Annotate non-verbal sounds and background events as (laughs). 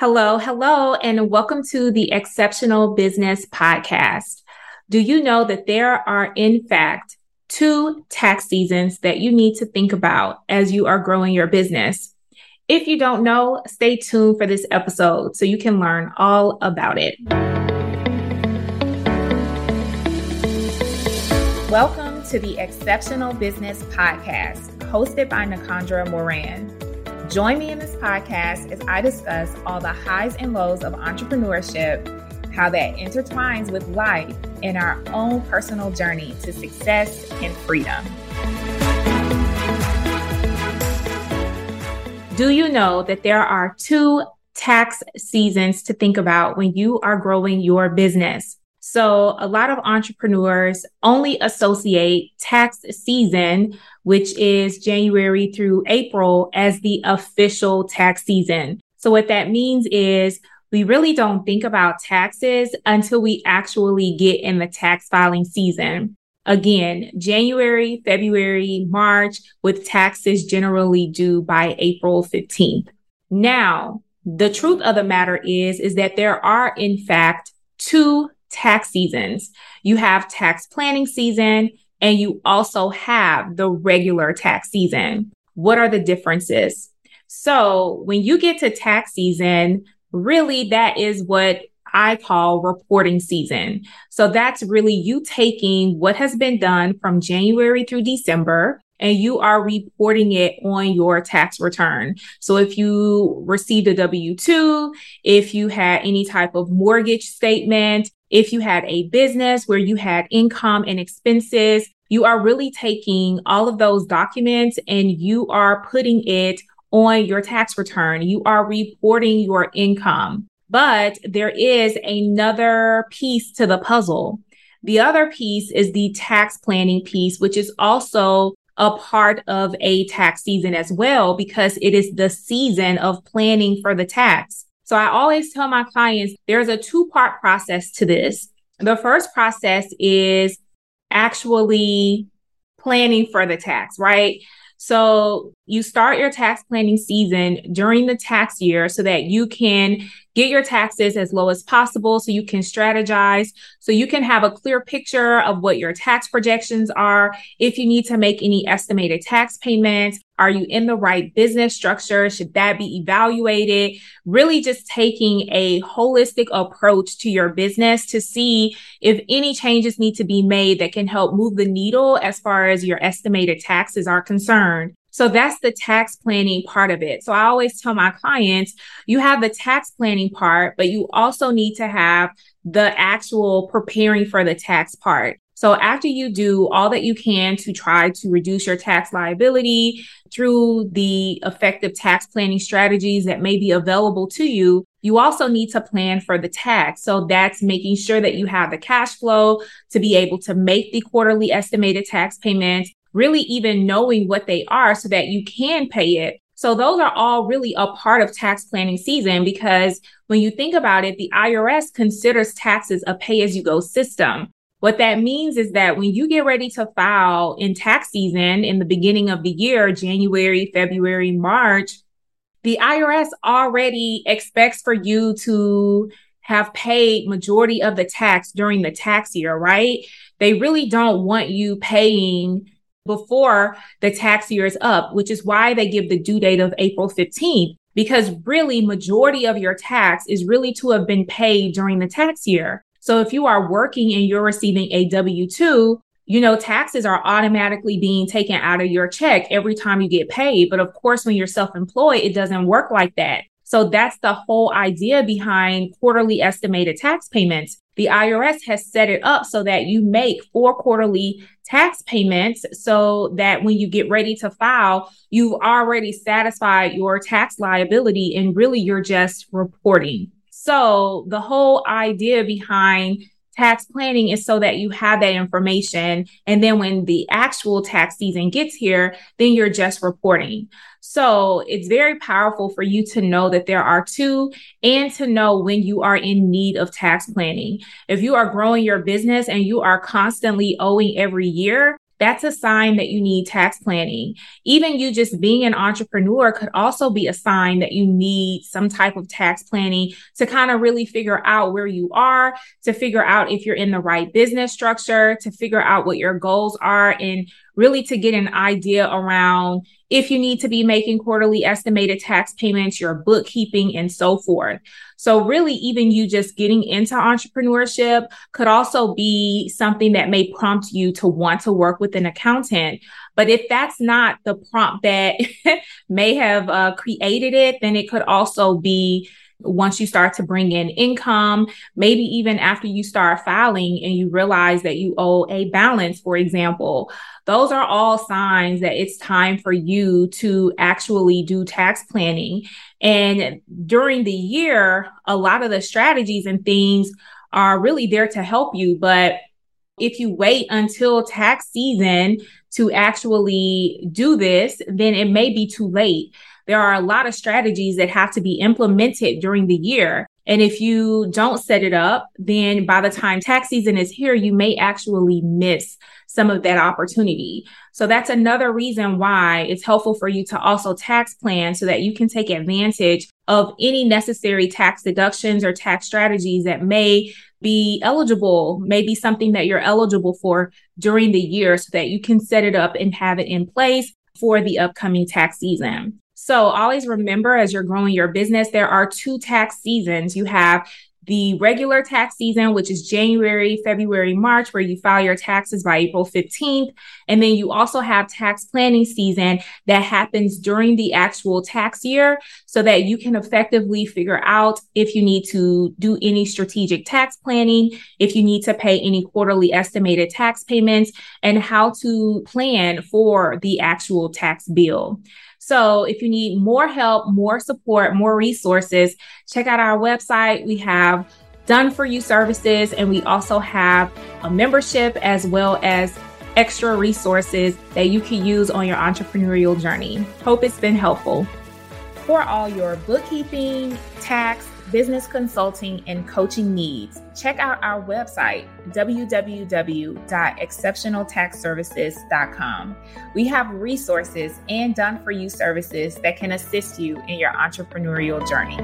Hello, hello, and welcome to the Exceptional Business Podcast. Do you know that there are, in fact, two tax seasons that you need to think about as you are growing your business? If you don't know, stay tuned for this episode so you can learn all about it. Welcome to the Exceptional Business Podcast, hosted by Nakandra Moran. Join me in this podcast as I discuss all the highs and lows of entrepreneurship, how that intertwines with life, and our own personal journey to success and freedom. Do you know that there are two tax seasons to think about when you are growing your business? So a lot of entrepreneurs only associate tax season, which is January through April, as the official tax season. So what that means is we really don't think about taxes until we actually get in the tax filing season. Again, January, February, March, with taxes generally due by April 15th. Now, the truth of the matter is, is that there are in fact two tax seasons. You have tax planning season and you also have the regular tax season. What are the differences? So when you get to tax season, really that is what I call reporting season. So that's really you taking what has been done from January through December and you are reporting it on your tax return. So if you received a W 2, if you had any type of mortgage statement, if you had a business where you had income and expenses, you are really taking all of those documents and you are putting it on your tax return. You are reporting your income. But there is another piece to the puzzle. The other piece is the tax planning piece, which is also a part of a tax season as well, because it is the season of planning for the tax. So I always tell my clients there's a two part process to this. The first process is actually planning for the tax, right? So you start your tax planning season during the tax year so that you can get your taxes as low as possible so you can strategize, so you can have a clear picture of what your tax projections are. If you need to make any estimated tax payments, are you in the right business structure? Should that be evaluated? Really just taking a holistic approach to your business to see if any changes need to be made that can help move the needle as far as your estimated taxes are concerned. So that's the tax planning part of it. So I always tell my clients, you have the tax planning part, but you also need to have the actual preparing for the tax part. So after you do all that you can to try to reduce your tax liability through the effective tax planning strategies that may be available to you, you also need to plan for the tax. So that's making sure that you have the cash flow to be able to make the quarterly estimated tax payments, really even knowing what they are so that you can pay it. So those are all really a part of tax planning season because when you think about it, the IRS considers taxes a pay as you go system. What that means is that when you get ready to file in tax season in the beginning of the year, January, February, March, the IRS already expects for you to have paid majority of the tax during the tax year, right? They really don't want you paying before the tax year is up, which is why they give the due date of April 15th because really majority of your tax is really to have been paid during the tax year. So if you are working and you're receiving a W 2, you know, taxes are automatically being taken out of your check every time you get paid. But of course, when you're self employed, it doesn't work like that. So that's the whole idea behind quarterly estimated tax payments. The IRS has set it up so that you make four quarterly tax payments so that when you get ready to file, you've already satisfied your tax liability and really you're just reporting. So the whole idea behind tax planning is so that you have that information. And then when the actual tax season gets here, then you're just reporting. So it's very powerful for you to know that there are two and to know when you are in need of tax planning. If you are growing your business and you are constantly owing every year, that's a sign that you need tax planning. Even you just being an entrepreneur could also be a sign that you need some type of tax planning to kind of really figure out where you are, to figure out if you're in the right business structure, to figure out what your goals are, and really to get an idea around if you need to be making quarterly estimated tax payments, your bookkeeping, and so forth. So, really, even you just getting into entrepreneurship could also be something that may prompt you to want to work with an accountant. But if that's not the prompt that (laughs) may have uh, created it, then it could also be once you start to bring in income, maybe even after you start filing and you realize that you owe a balance, for example, those are all signs that it's time for you to actually do tax planning. And during the year, a lot of the strategies and things are really there to help you. But if you wait until tax season to actually do this, then it may be too late there are a lot of strategies that have to be implemented during the year. And if you don't set it up, then by the time tax season is here, you may actually miss some of that opportunity. So that's another reason why it's helpful for you to also tax plan so that you can take advantage of any necessary tax deductions or tax strategies that may be eligible, maybe something that you're eligible for during the year so that you can set it up and have it in place for the upcoming tax season. So always remember as you're growing your business, there are two tax seasons. You have the regular tax season, which is January, February, March, where you file your taxes by April 15th. And then you also have tax planning season that happens during the actual tax year so that you can effectively figure out if you need to do any strategic tax planning, if you need to pay any quarterly estimated tax payments, and how to plan for the actual tax bill. So if you need more help, more support, more resources, check out our website. We have done for you services, and we also have a membership as well as extra resources that you can use on your entrepreneurial journey. Hope it's been helpful. For all your bookkeeping, tax, business consulting, and coaching needs, check out our website, www.exceptionaltaxservices.com. We have resources and done for you services that can assist you in your entrepreneurial journey.